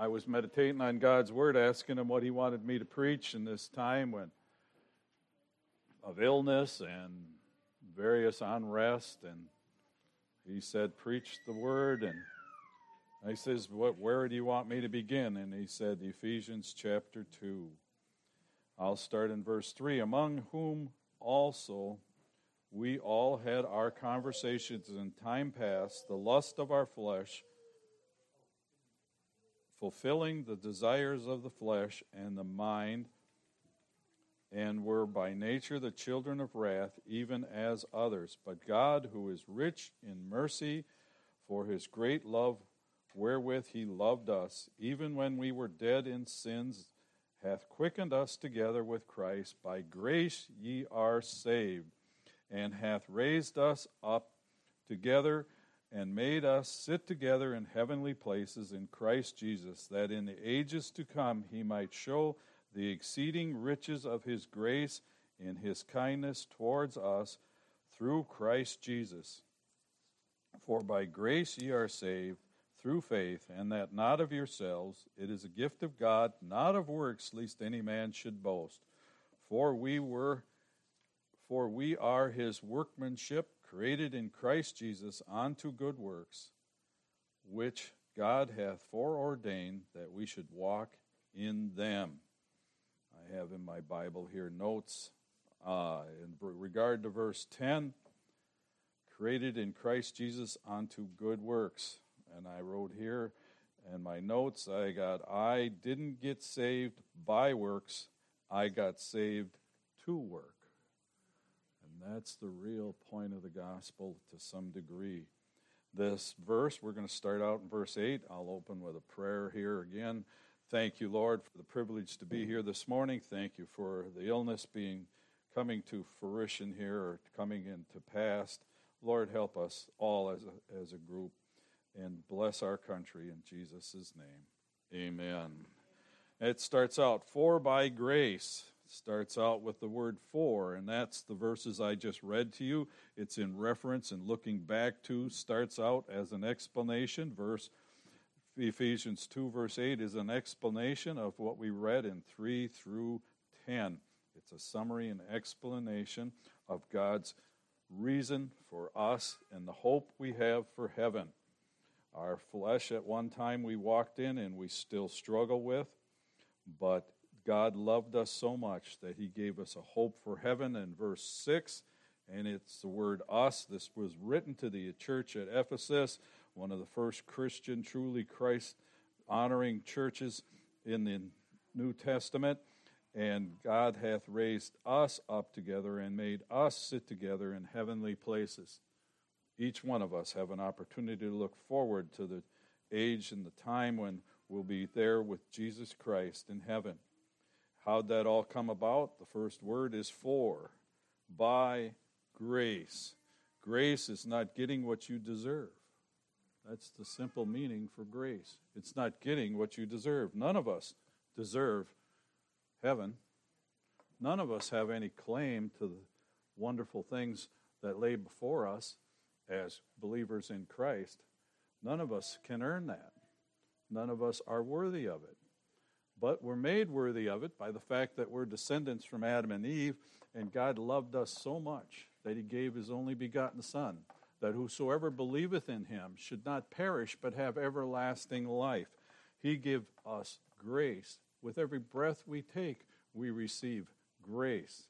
I was meditating on God's word, asking him what he wanted me to preach in this time when of illness and various unrest. And he said preach the word. And I says what where do you want me to begin? And he said Ephesians chapter 2 I'll start in verse 3 among whom also we all had our conversations in time past the lust of our flesh fulfilling the desires of the flesh and the mind, and were by nature the children of wrath, even as others. But God, who is rich in mercy, for his great love wherewith he loved us, even when we were dead in sins, hath quickened us together with Christ. By grace ye are saved, and hath raised us up together and made us sit together in heavenly places in Christ Jesus, that in the ages to come he might show the exceeding riches of his grace in his kindness towards us through Christ Jesus. For by grace ye are saved through faith, and that not of yourselves, it is a gift of God, not of works, lest any man should boast. For we were for we are his workmanship created in Christ Jesus unto good works, which God hath foreordained that we should walk in them. I have in my Bible here notes uh, in regard to verse 10 created in Christ Jesus unto good works. And I wrote here in my notes, I got, I didn't get saved by works, I got saved to work. That's the real point of the gospel to some degree. This verse, we're going to start out in verse 8. I'll open with a prayer here again. Thank you, Lord, for the privilege to be here this morning. Thank you for the illness being coming to fruition here or coming into past. Lord, help us all as a, as a group and bless our country in Jesus' name. Amen. It starts out, for by grace starts out with the word for, and that's the verses I just read to you. It's in reference and looking back to, starts out as an explanation. Verse Ephesians 2, verse 8 is an explanation of what we read in 3 through 10. It's a summary and explanation of God's reason for us and the hope we have for heaven. Our flesh, at one time, we walked in and we still struggle with, but God loved us so much that he gave us a hope for heaven in verse 6. And it's the word us. This was written to the church at Ephesus, one of the first Christian, truly Christ honoring churches in the New Testament. And God hath raised us up together and made us sit together in heavenly places. Each one of us have an opportunity to look forward to the age and the time when we'll be there with Jesus Christ in heaven. How'd that all come about? The first word is for, by grace. Grace is not getting what you deserve. That's the simple meaning for grace. It's not getting what you deserve. None of us deserve heaven. None of us have any claim to the wonderful things that lay before us as believers in Christ. None of us can earn that. None of us are worthy of it but we're made worthy of it by the fact that we're descendants from Adam and Eve, and God loved us so much that he gave his only begotten Son, that whosoever believeth in him should not perish but have everlasting life. He give us grace. With every breath we take, we receive grace.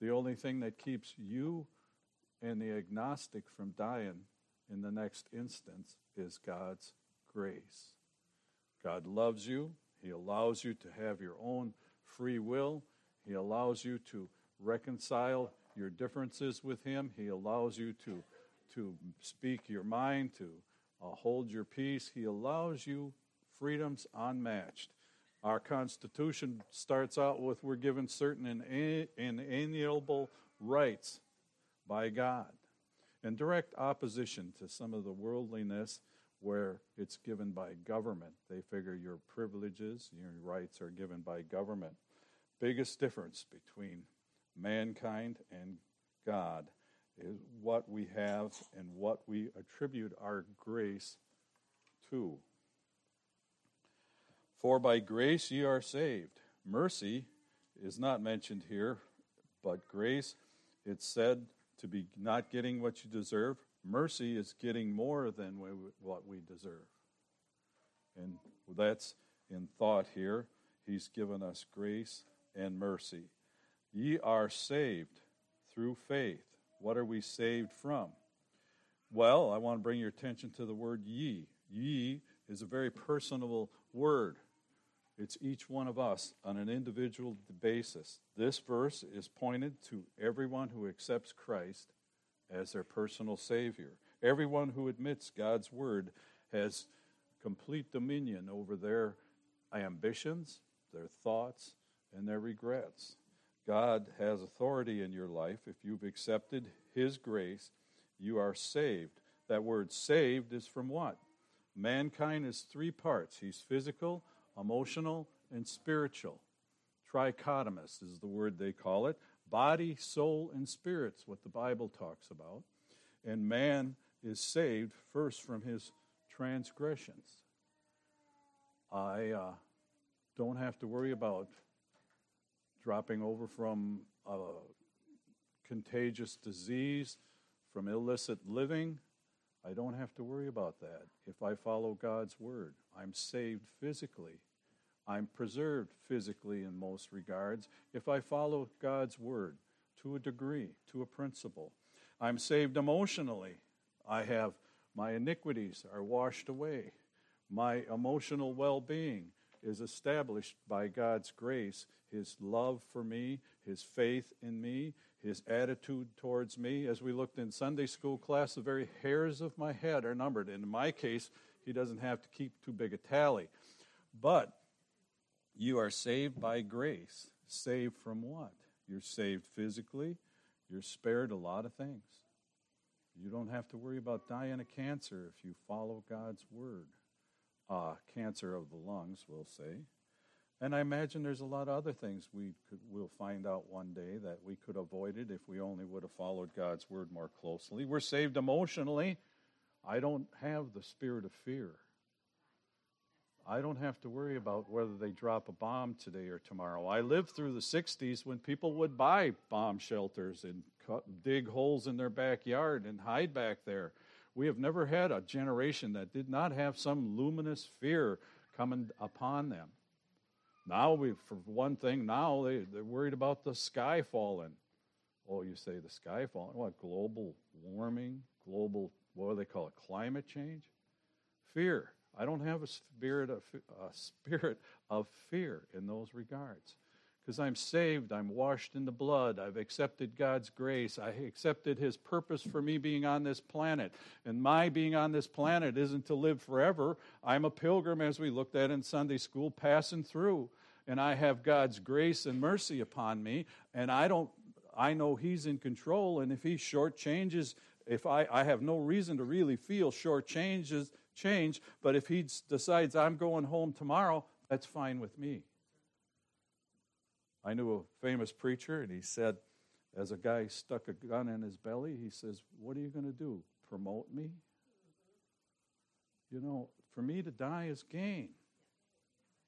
The only thing that keeps you and the agnostic from dying in the next instance is God's grace. God loves you. He allows you to have your own free will. He allows you to reconcile your differences with Him. He allows you to, to speak your mind, to uh, hold your peace. He allows you freedoms unmatched. Our Constitution starts out with we're given certain inalienable rights by God. In direct opposition to some of the worldliness where it's given by government. They figure your privileges, your rights are given by government. Biggest difference between mankind and God is what we have and what we attribute our grace to. For by grace ye are saved. Mercy is not mentioned here, but grace, it's said to be not getting what you deserve. Mercy is getting more than what we deserve. And that's in thought here. He's given us grace and mercy. Ye are saved through faith. What are we saved from? Well, I want to bring your attention to the word ye. Ye is a very personal word. It's each one of us on an individual basis. This verse is pointed to everyone who accepts Christ as their personal Savior. Everyone who admits God's Word has complete dominion over their ambitions, their thoughts, and their regrets. God has authority in your life. If you've accepted His grace, you are saved. That word saved is from what? Mankind is three parts He's physical, emotional, and spiritual. Trichotomous is the word they call it. Body, soul, and spirit's what the Bible talks about. And man is saved first from his transgressions. I uh, don't have to worry about dropping over from a contagious disease, from illicit living. I don't have to worry about that if I follow God's word. I'm saved physically. I'm preserved physically in most regards if I follow God's word to a degree, to a principle. I'm saved emotionally. I have my iniquities are washed away. My emotional well being is established by God's grace, His love for me, His faith in me, His attitude towards me. As we looked in Sunday school class, the very hairs of my head are numbered. In my case, He doesn't have to keep too big a tally. But you are saved by grace. Saved from what? You're saved physically, you're spared a lot of things. You don't have to worry about dying of cancer if you follow God's word uh, cancer of the lungs, we'll say. And I imagine there's a lot of other things we could, we'll find out one day that we could avoid it if we only would have followed God's word more closely. We're saved emotionally. I don't have the spirit of fear. I don't have to worry about whether they drop a bomb today or tomorrow. I lived through the 60s when people would buy bomb shelters and cut, dig holes in their backyard and hide back there. We have never had a generation that did not have some luminous fear coming upon them. Now, we, for one thing, now they, they're worried about the sky falling. Oh, you say the sky falling? What, global warming? Global, what do they call it, climate change? Fear. I don't have a spirit of, a spirit of fear in those regards because I'm saved, I'm washed in the blood, I've accepted God's grace, I accepted His purpose for me being on this planet. And my being on this planet isn't to live forever. I'm a pilgrim, as we looked at in Sunday school, passing through. And I have God's grace and mercy upon me, and I don't. I know He's in control, and if He shortchanges, if I, I have no reason to really feel short changes, change, but if He decides I'm going home tomorrow, that's fine with me. I knew a famous preacher, and he said, as a guy stuck a gun in his belly, he says, What are you going to do? Promote me? You know, for me to die is gain.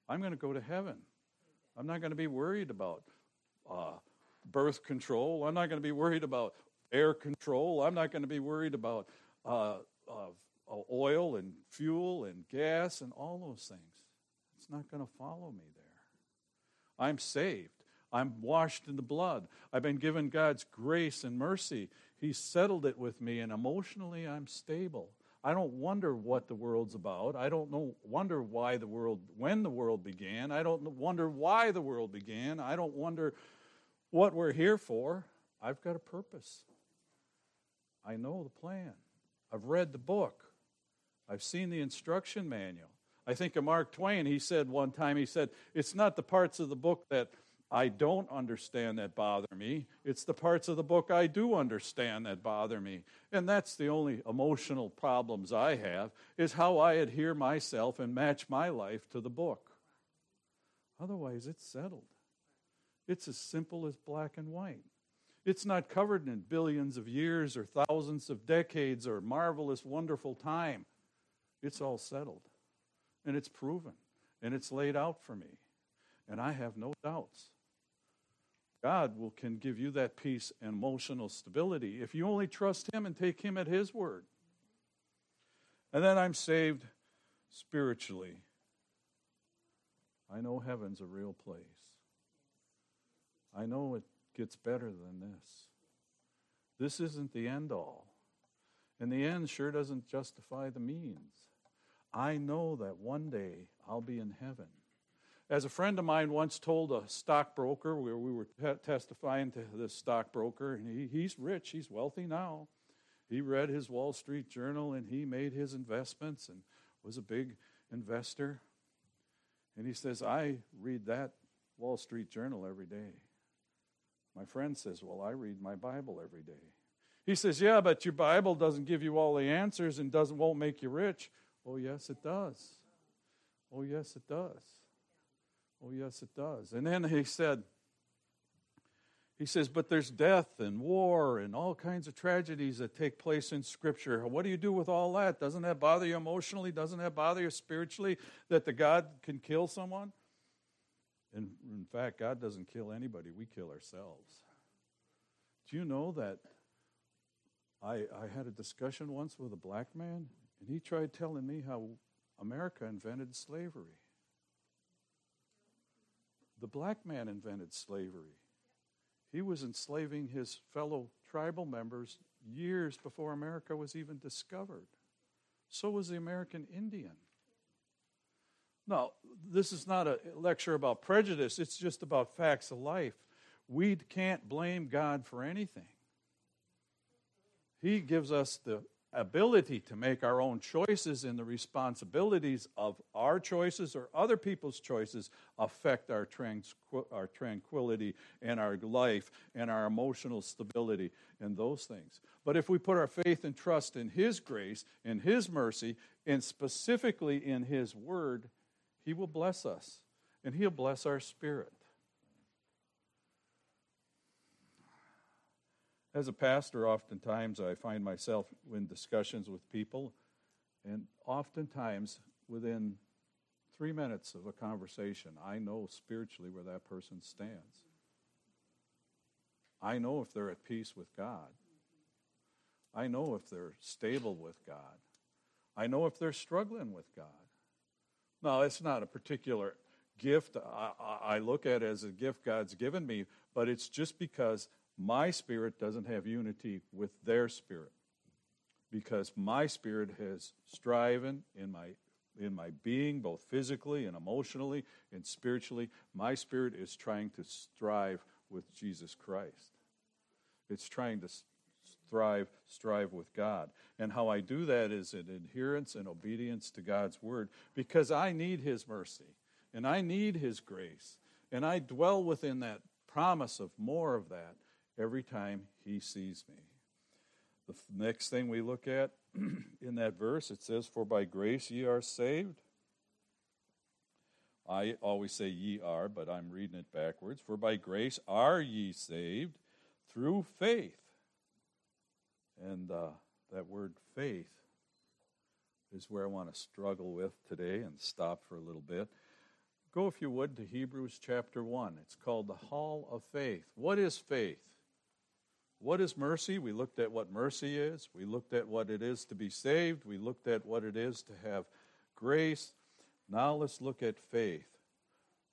I'm going to go to heaven. I'm not going to be worried about uh, birth control. I'm not going to be worried about air control. I'm not going to be worried about uh, uh, oil and fuel and gas and all those things. It's not going to follow me there. I'm saved. I'm washed in the blood. I've been given God's grace and mercy. He settled it with me, and emotionally, I'm stable. I don't wonder what the world's about. I don't know, wonder why the world, when the world began. I don't wonder why the world began. I don't wonder what we're here for. I've got a purpose. I know the plan. I've read the book. I've seen the instruction manual. I think of Mark Twain. He said one time, he said, It's not the parts of the book that I don't understand that bother me. It's the parts of the book I do understand that bother me. And that's the only emotional problems I have is how I adhere myself and match my life to the book. Otherwise, it's settled. It's as simple as black and white. It's not covered in billions of years or thousands of decades or marvelous, wonderful time. It's all settled. And it's proven. and it's laid out for me. And I have no doubts. God will can give you that peace and emotional stability if you only trust him and take him at his word. And then I'm saved spiritually. I know heaven's a real place. I know it gets better than this. This isn't the end all. And the end sure doesn't justify the means. I know that one day I'll be in heaven. As a friend of mine once told a stockbroker, where we were testifying to this stockbroker, and he, he's rich, he's wealthy now. He read his Wall Street Journal and he made his investments and was a big investor. And he says, I read that Wall Street Journal every day. My friend says, Well, I read my Bible every day. He says, Yeah, but your Bible doesn't give you all the answers and doesn't won't make you rich. Oh yes, it does. Oh yes, it does. Oh yes, it does. And then he said, he says, but there's death and war and all kinds of tragedies that take place in Scripture. What do you do with all that? Doesn't that bother you emotionally? Doesn't that bother you spiritually that the God can kill someone? And in fact, God doesn't kill anybody, we kill ourselves. Do you know that I, I had a discussion once with a black man, and he tried telling me how America invented slavery. The black man invented slavery. He was enslaving his fellow tribal members years before America was even discovered. So was the American Indian. Now, this is not a lecture about prejudice, it's just about facts of life. We can't blame God for anything. He gives us the ability to make our own choices, and the responsibilities of our choices or other people's choices affect our, tranquil- our tranquility and our life and our emotional stability and those things. But if we put our faith and trust in His grace, in His mercy, and specifically in His word, He will bless us and He'll bless our spirit. As a pastor, oftentimes I find myself in discussions with people, and oftentimes within three minutes of a conversation, I know spiritually where that person stands. I know if they're at peace with God. I know if they're stable with God. I know if they're struggling with God. Now, it's not a particular gift. I, I, look at as a gift God's given me, but it's just because my spirit doesn't have unity with their spirit. Because my spirit has striven in my in my being both physically and emotionally and spiritually. My spirit is trying to strive with jesus christ. It's trying to strive strive with god and how i do that is in adherence and obedience to god's word because i need his mercy and i need his grace and i dwell within that promise of more of that every time he sees me. The next thing we look at in that verse, it says, For by grace ye are saved. I always say ye are, but I'm reading it backwards. For by grace are ye saved through faith. And uh, that word faith is where I want to struggle with today and stop for a little bit. Go, if you would, to Hebrews chapter 1. It's called the Hall of Faith. What is faith? What is mercy? We looked at what mercy is. We looked at what it is to be saved. We looked at what it is to have grace. Now let's look at faith.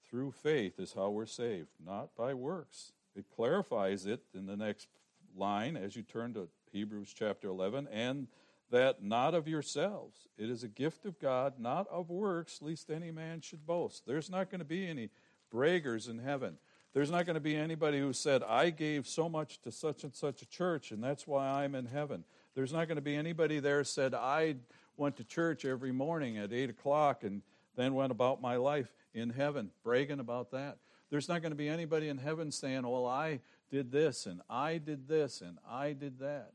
Through faith is how we're saved, not by works. It clarifies it in the next line as you turn to Hebrews chapter 11 and that not of yourselves. It is a gift of God, not of works, lest any man should boast. There's not going to be any braggers in heaven. There's not going to be anybody who said, I gave so much to such and such a church, and that's why I'm in heaven. There's not going to be anybody there said, I went to church every morning at 8 o'clock and then went about my life in heaven, bragging about that. There's not going to be anybody in heaven saying, Well, I did this, and I did this, and I did that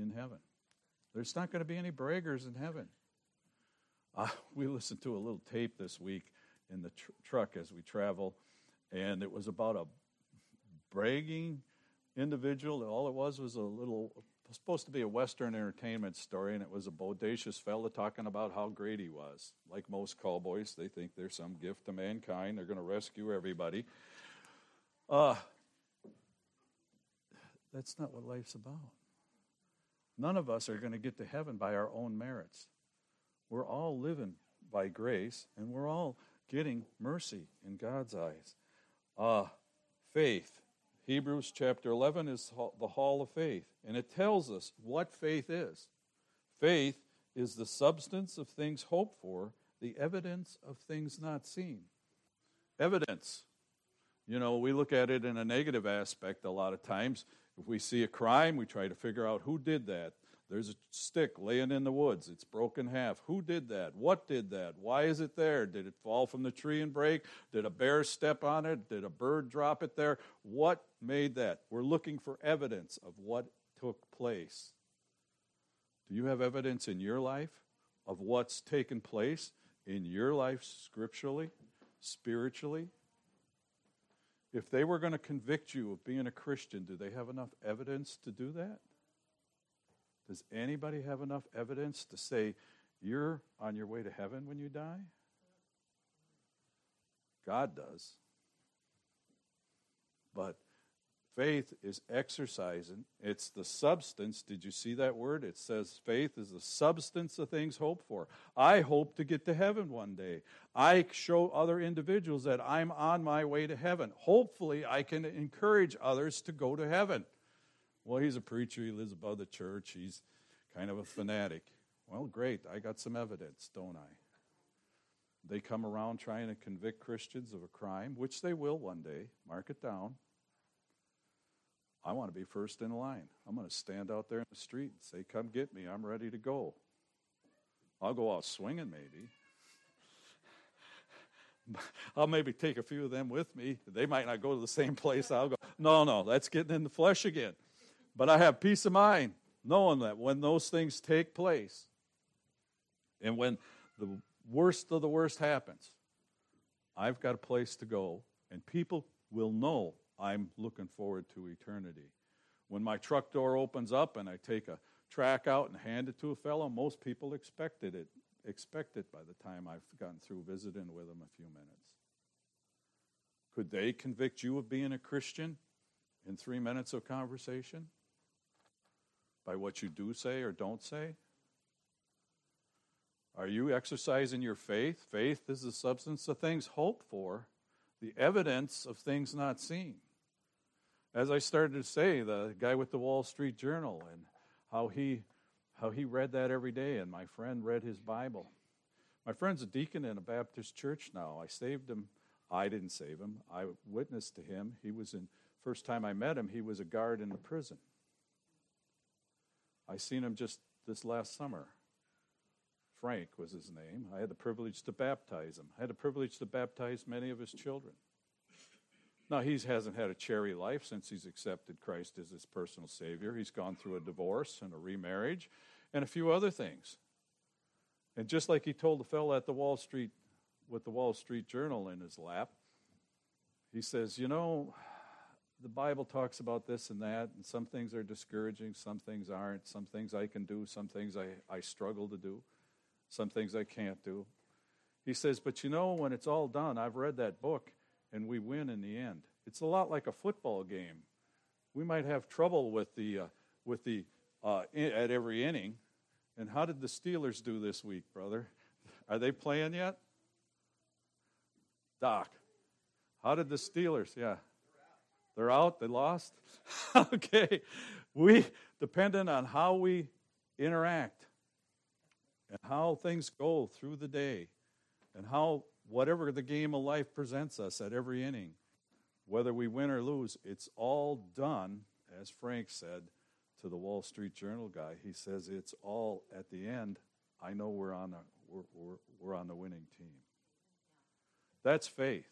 in heaven. There's not going to be any braggers in heaven. Uh, we listened to a little tape this week in the tr- truck as we travel and it was about a bragging individual. All it was was a little supposed to be a Western entertainment story, and it was a bodacious fella talking about how great he was. Like most cowboys, they think they're some gift to mankind. They're going to rescue everybody. Uh, that's not what life's about. None of us are going to get to heaven by our own merits. We're all living by grace, and we're all getting mercy in God's eyes. Uh, faith. Hebrews chapter 11 is the hall of faith, and it tells us what faith is. Faith is the substance of things hoped for, the evidence of things not seen. Evidence. You know, we look at it in a negative aspect a lot of times. If we see a crime, we try to figure out who did that. There's a stick laying in the woods. It's broken half. Who did that? What did that? Why is it there? Did it fall from the tree and break? Did a bear step on it? Did a bird drop it there? What made that? We're looking for evidence of what took place. Do you have evidence in your life of what's taken place in your life scripturally, spiritually? If they were going to convict you of being a Christian, do they have enough evidence to do that? Does anybody have enough evidence to say you're on your way to heaven when you die? God does. But faith is exercising. It's the substance. Did you see that word? It says faith is the substance of things hoped for. I hope to get to heaven one day. I show other individuals that I'm on my way to heaven. Hopefully, I can encourage others to go to heaven. Well, he's a preacher. He lives above the church. He's kind of a fanatic. Well, great. I got some evidence, don't I? They come around trying to convict Christians of a crime, which they will one day. Mark it down. I want to be first in line. I'm going to stand out there in the street and say, Come get me. I'm ready to go. I'll go out swinging, maybe. I'll maybe take a few of them with me. They might not go to the same place I'll go. No, no, that's getting in the flesh again. But I have peace of mind knowing that when those things take place and when the worst of the worst happens, I've got a place to go, and people will know I'm looking forward to eternity. When my truck door opens up and I take a track out and hand it to a fellow, most people expected it, expect it by the time I've gotten through visiting with them a few minutes. Could they convict you of being a Christian in three minutes of conversation? by what you do say or don't say? Are you exercising your faith? Faith is the substance of things hoped for, the evidence of things not seen. As I started to say, the guy with the Wall Street Journal and how he how he read that every day, and my friend read his Bible. My friend's a deacon in a Baptist church now. I saved him. I didn't save him. I witnessed to him. He was in first time I met him, he was a guard in the prison. I seen him just this last summer. Frank was his name. I had the privilege to baptize him. I had the privilege to baptize many of his children. Now, he hasn't had a cherry life since he's accepted Christ as his personal Savior. He's gone through a divorce and a remarriage and a few other things. And just like he told the fellow at the Wall Street, with the Wall Street Journal in his lap, he says, You know, the Bible talks about this and that, and some things are discouraging, some things aren't, some things I can do, some things I, I struggle to do, some things I can't do. He says, But you know, when it's all done, I've read that book, and we win in the end. It's a lot like a football game. We might have trouble with the, uh, with the uh, in, at every inning. And how did the Steelers do this week, brother? Are they playing yet? Doc, how did the Steelers? Yeah. They're out, they lost. okay. We dependent on how we interact and how things go through the day and how whatever the game of life presents us at every inning, whether we win or lose, it's all done, as Frank said to the Wall Street Journal guy. He says it's all at the end. I know we're on the we're, we're, we're on the winning team. That's faith.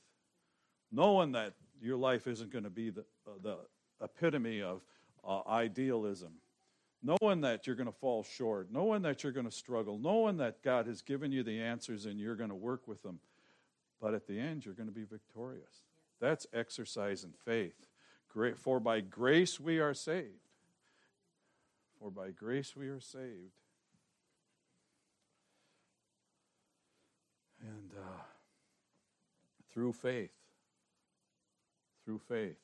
Knowing that your life isn't going to be the, uh, the epitome of uh, idealism. Knowing that you're going to fall short, knowing that you're going to struggle, knowing that God has given you the answers and you're going to work with them. But at the end, you're going to be victorious. That's exercise in faith. For by grace we are saved. For by grace we are saved. And uh, through faith. Through faith.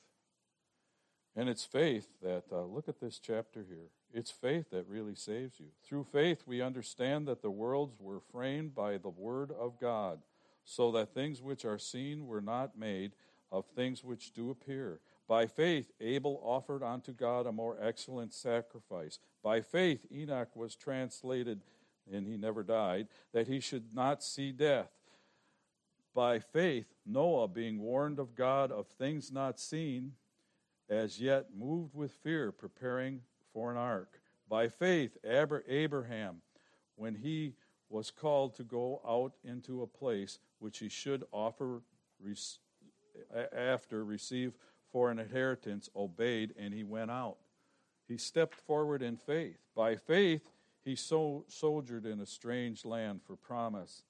And it's faith that, uh, look at this chapter here. It's faith that really saves you. Through faith, we understand that the worlds were framed by the Word of God, so that things which are seen were not made of things which do appear. By faith, Abel offered unto God a more excellent sacrifice. By faith, Enoch was translated, and he never died, that he should not see death. By faith, Noah, being warned of God of things not seen, as yet moved with fear, preparing for an ark. By faith, Abraham, when he was called to go out into a place which he should offer after receive for an inheritance, obeyed, and he went out. He stepped forward in faith. By faith, he so soldiered in a strange land for promise.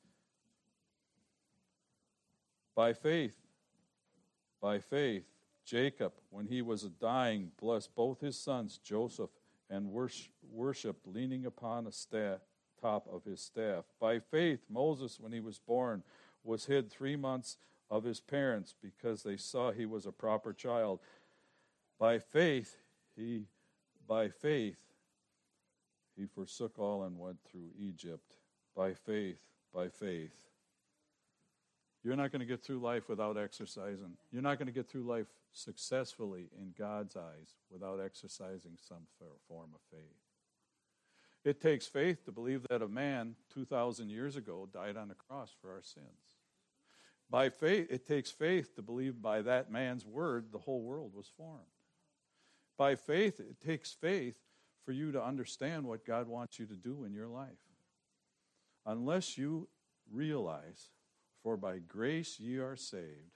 By faith, by faith, Jacob, when he was dying, blessed both his sons, Joseph and worshipped, leaning upon a staff, top of his staff. By faith, Moses, when he was born, was hid three months of his parents because they saw he was a proper child. By faith, he, by faith, he forsook all and went through Egypt. By faith, by faith. You're not going to get through life without exercising. You're not going to get through life successfully in God's eyes without exercising some form of faith. It takes faith to believe that a man 2,000 years ago died on the cross for our sins. By faith, it takes faith to believe by that man's word the whole world was formed. By faith, it takes faith for you to understand what God wants you to do in your life. Unless you realize, for by grace ye are saved,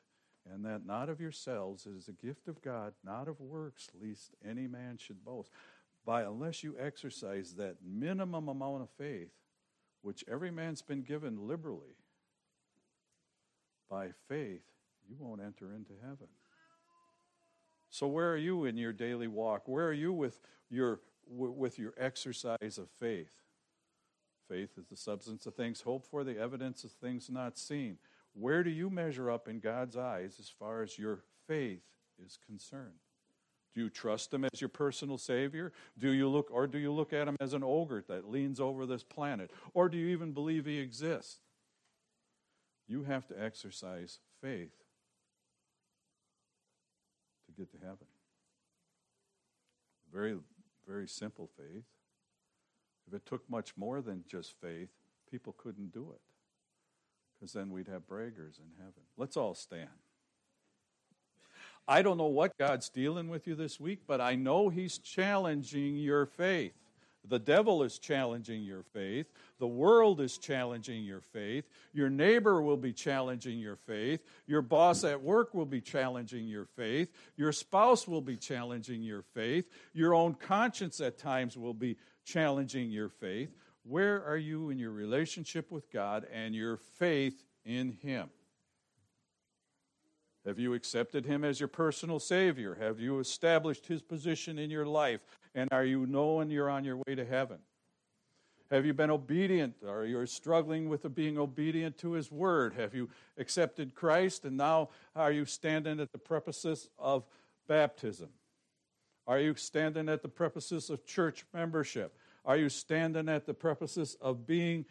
and that not of yourselves, it is a gift of God, not of works, lest any man should boast. By unless you exercise that minimum amount of faith, which every man's been given liberally, by faith, you won't enter into heaven. So where are you in your daily walk? Where are you with your with your exercise of faith? Faith is the substance of things hoped for, the evidence of things not seen. Where do you measure up in God's eyes as far as your faith is concerned? Do you trust him as your personal savior? Do you look or do you look at him as an ogre that leans over this planet? Or do you even believe he exists? You have to exercise faith to get to heaven. Very, very simple faith. If it took much more than just faith, people couldn't do it because then we'd have braggers in heaven. Let's all stand. I don't know what God's dealing with you this week, but I know He's challenging your faith. The devil is challenging your faith. The world is challenging your faith. Your neighbor will be challenging your faith. Your boss at work will be challenging your faith. Your spouse will be challenging your faith. Your own conscience at times will be challenging your faith. Where are you in your relationship with God and your faith in Him? Have you accepted Him as your personal Savior? Have you established His position in your life? And are you knowing you're on your way to heaven? Have you been obedient? Are you struggling with being obedient to His Word? Have you accepted Christ and now are you standing at the prefaces of baptism? Are you standing at the prefaces of church membership? Are you standing at the purposes of being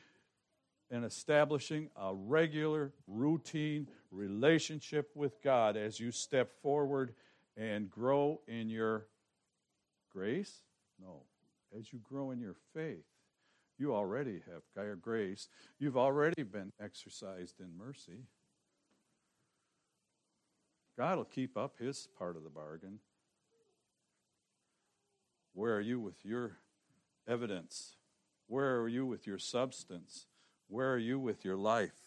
and establishing a regular, routine relationship with God as you step forward and grow in your grace? No. As you grow in your faith, you already have higher grace. You've already been exercised in mercy. God will keep up his part of the bargain. Where are you with your evidence? Where are you with your substance? Where are you with your life?